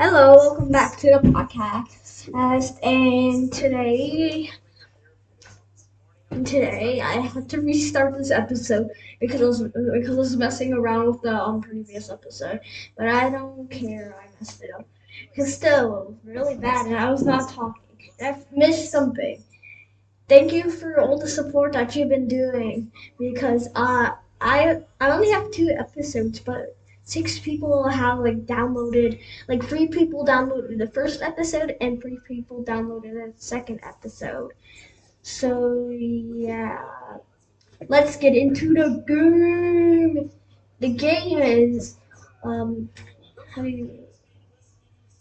Hello, welcome back to the podcast. And today, today I have to restart this episode because I was because I was messing around with the um, previous episode. But I don't care. I messed it up. Cause still, it was really bad, and I was not talking. I missed something. Thank you for all the support that you've been doing because uh I I only have two episodes, but six people have like downloaded like three people downloaded the first episode and three people downloaded the second episode. So yeah. Let's get into the game. The game is um how do you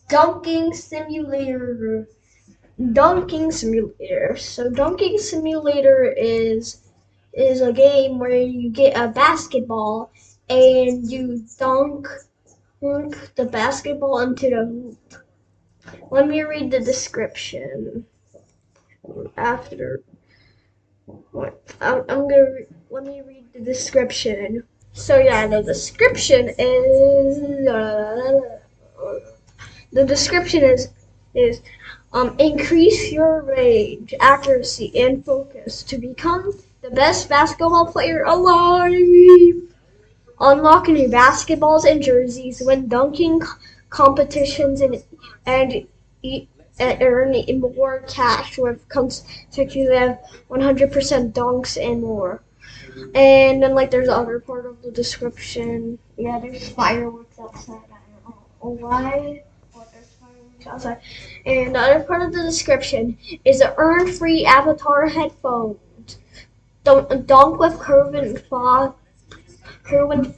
dunking simulator dunking simulator. So dunking simulator is is a game where you get a basketball and you dunk, dunk the basketball into the hoop. Let me read the description. After I'm, I'm gonna re- let me read the description. So yeah, the description is uh, the description is is um, increase your range, accuracy, and focus to become the best basketball player alive. Unlock new basketballs and jerseys, win dunking competitions, and and and earn more cash with consecutive 100% dunks and more. And then like there's the other part of the description. Yeah, there's fireworks outside. I don't know why. Outside. And the other part of the description is to earn free avatar headphones. Don't dunk with Kerwin Frost, Kerwin,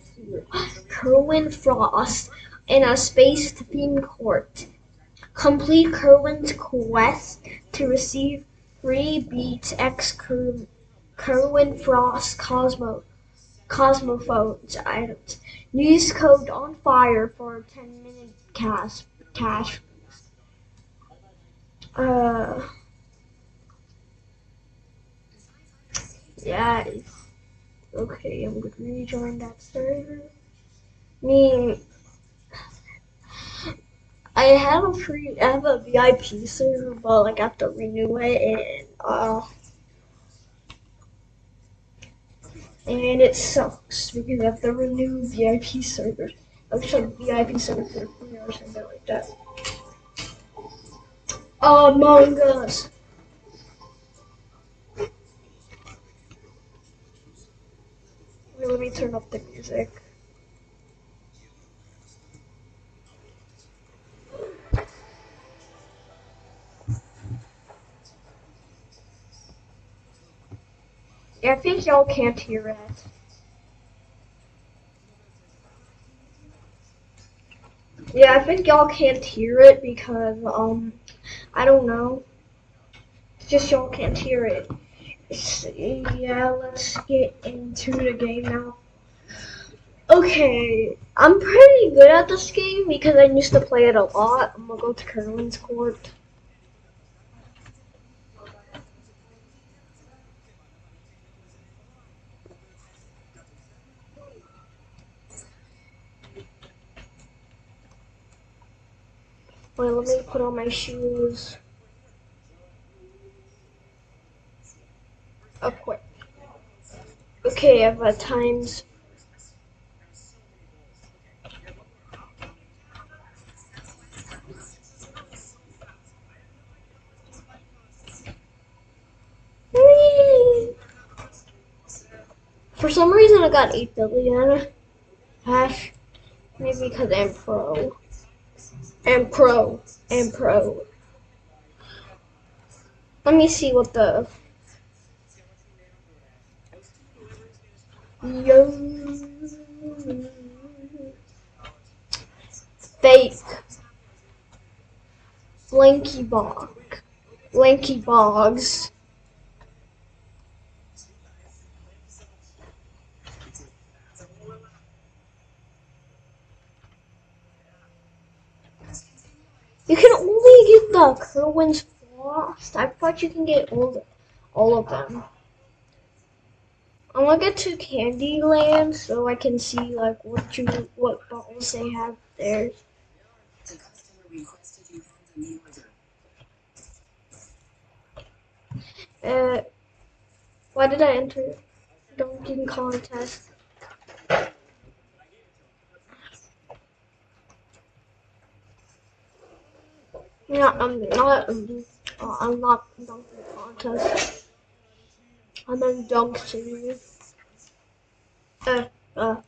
Kerwin Frost in a space theme court. Complete Kerwin's quest to receive free Beats X Ker- Kerwin Frost Cosmo Cosmophones items. Use code on fire for a 10 minute cash cash. Uh. Yeah. Okay, I'm gonna rejoin that server. Me. I have a free, I have a VIP server, but like I have to renew it, and uh, and it sucks because I have to renew VIP servers. I wish like VIP server for free or something like that. Among Us. Let me turn up the music. Yeah, I think y'all can't hear it. Yeah, I think y'all can't hear it because, um, I don't know. It's just y'all can't hear it. Yeah, let's get into the game now. Okay, I'm pretty good at this game because I used to play it a lot. I'm gonna go to Kerwin's court. Wait, let me put on my shoes. Oh, quick. Okay, I've got times. For some reason, I got 8 billion hash. Maybe because I'm pro. I'm pro. I'm pro. Let me see what the. Fake. Blanky Bog. Blanky Bogs. You can only get the Kerwin's Frost. I thought you can get all, all of them. I'm gonna get to Candyland so I can see like what you what balls they have there. Uh, why did I enter dunking contest? Yeah, I'm not. Um, uh, I'm not dunking contest. I'm in dunk city. Uh, uh.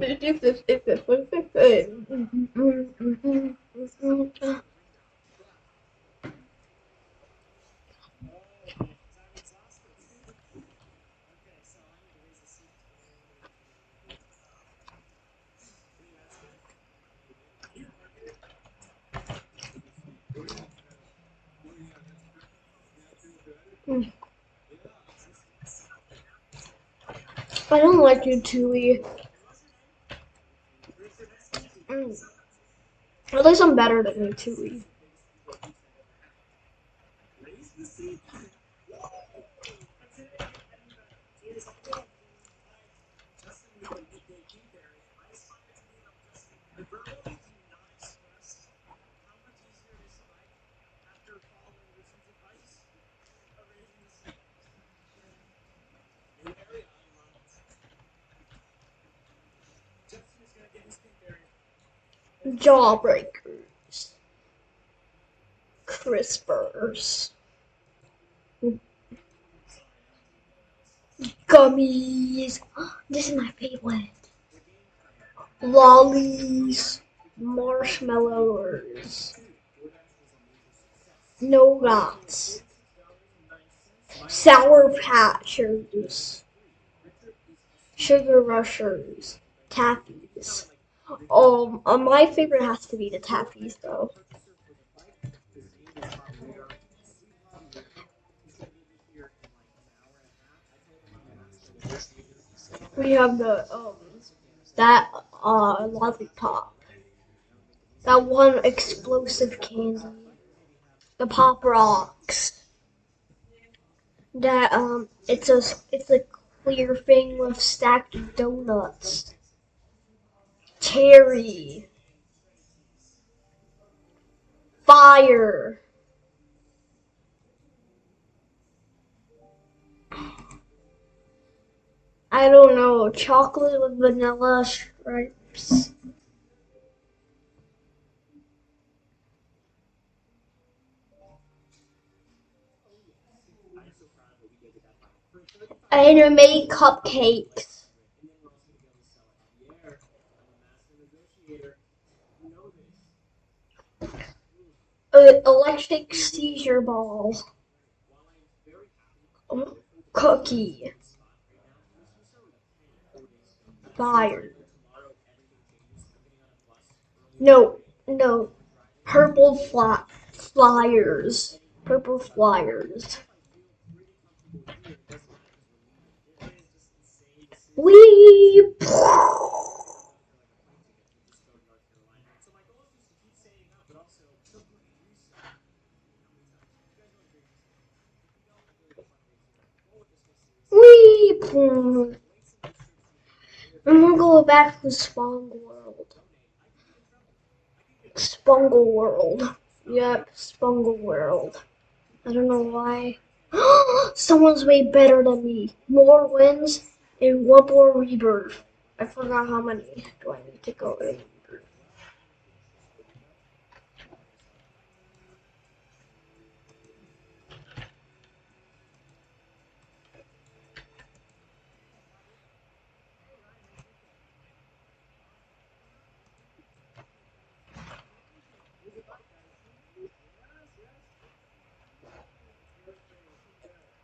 I don't like you, Tui. Mm. At least I'm better than you, Jawbreakers. Crispers. Gummies. This is my favorite. Lollies. Marshmallows. Nougats. Sour Patchers. Sugar Rushers. Taffies. Um, uh, my favorite has to be the Taffies, though. We have the um that uh lollipop. That one explosive candy. The pop rocks. That um it's a it's a clear thing with stacked donuts. Cherry. Fire. I don't know. Chocolate with vanilla stripes. I Anime cupcakes. Uh, electric seizure ball. Cookie. Fire. No, no. Purple fly flyers. Purple flyers. We. We. I'm gonna go back to Spong World. Spungle World. Yep, Spungle World. I don't know why. Someone's way better than me. More wins and one more rebirth. I forgot how many do I need to go in.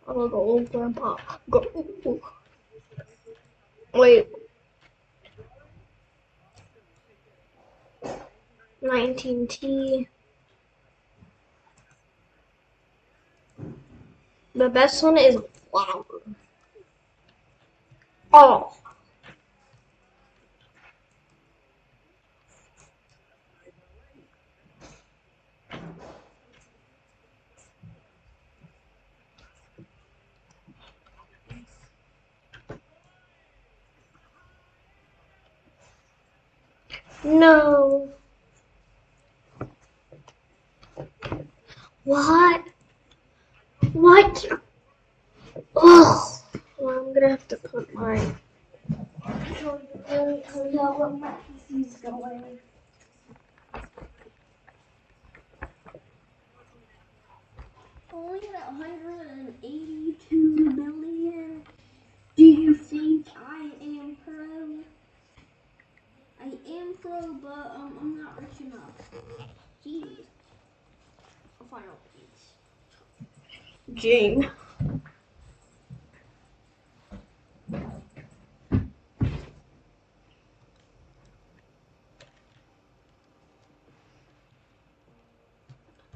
Gonna go old grandpa. Go. Wait. 19T. The best one is flower. Oh. No. What? What? Oh, well, I'm gonna have to put my. What. Only at 182 million. Do you think I am pro? I am pro, but um, I'm not rich enough. Jeez. I'll find out please. Jing.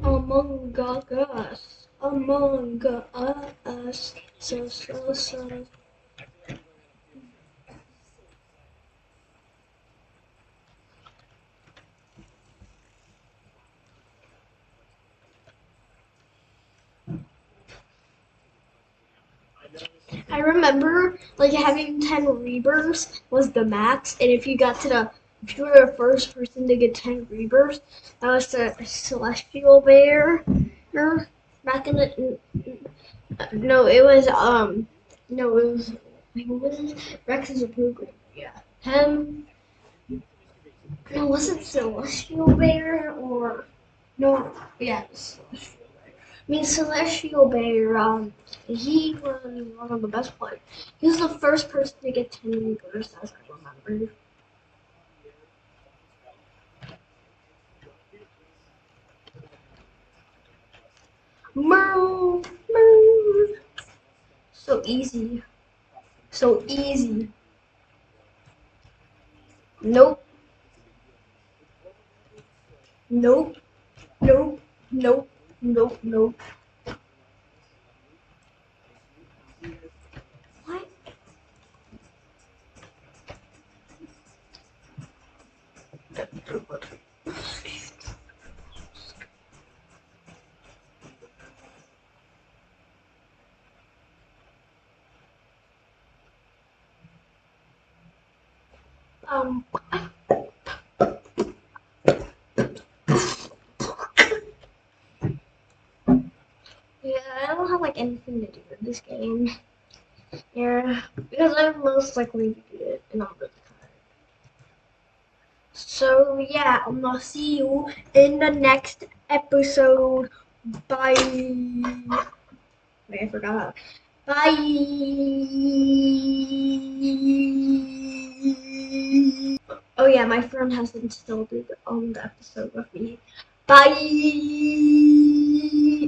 Among us, among us, so so so. I remember like having ten rebirths was the max, and if you got to the if you were the first person to get ten rebirths, that was the celestial bear. Back in the no, it was um no, it was wait, what was it? Rex is a. Yeah, him. No, was it celestial bear or no? Yeah, it was celestial bear. I mean, celestial bear. Um, he was one of the best players. He was the first person to get 10 rebirths, as I remember. Moo, moo. So easy. So easy. Nope. Nope. Nope. Nope. Nope. Nope. What? Um. Yeah, Anything to do with this game. Yeah, because I'm most likely to do it and I'm really tired. So yeah, I'm gonna see you in the next episode. Bye. Wait, I forgot. Bye. Oh yeah, my friend hasn't still did um the episode with me. Bye.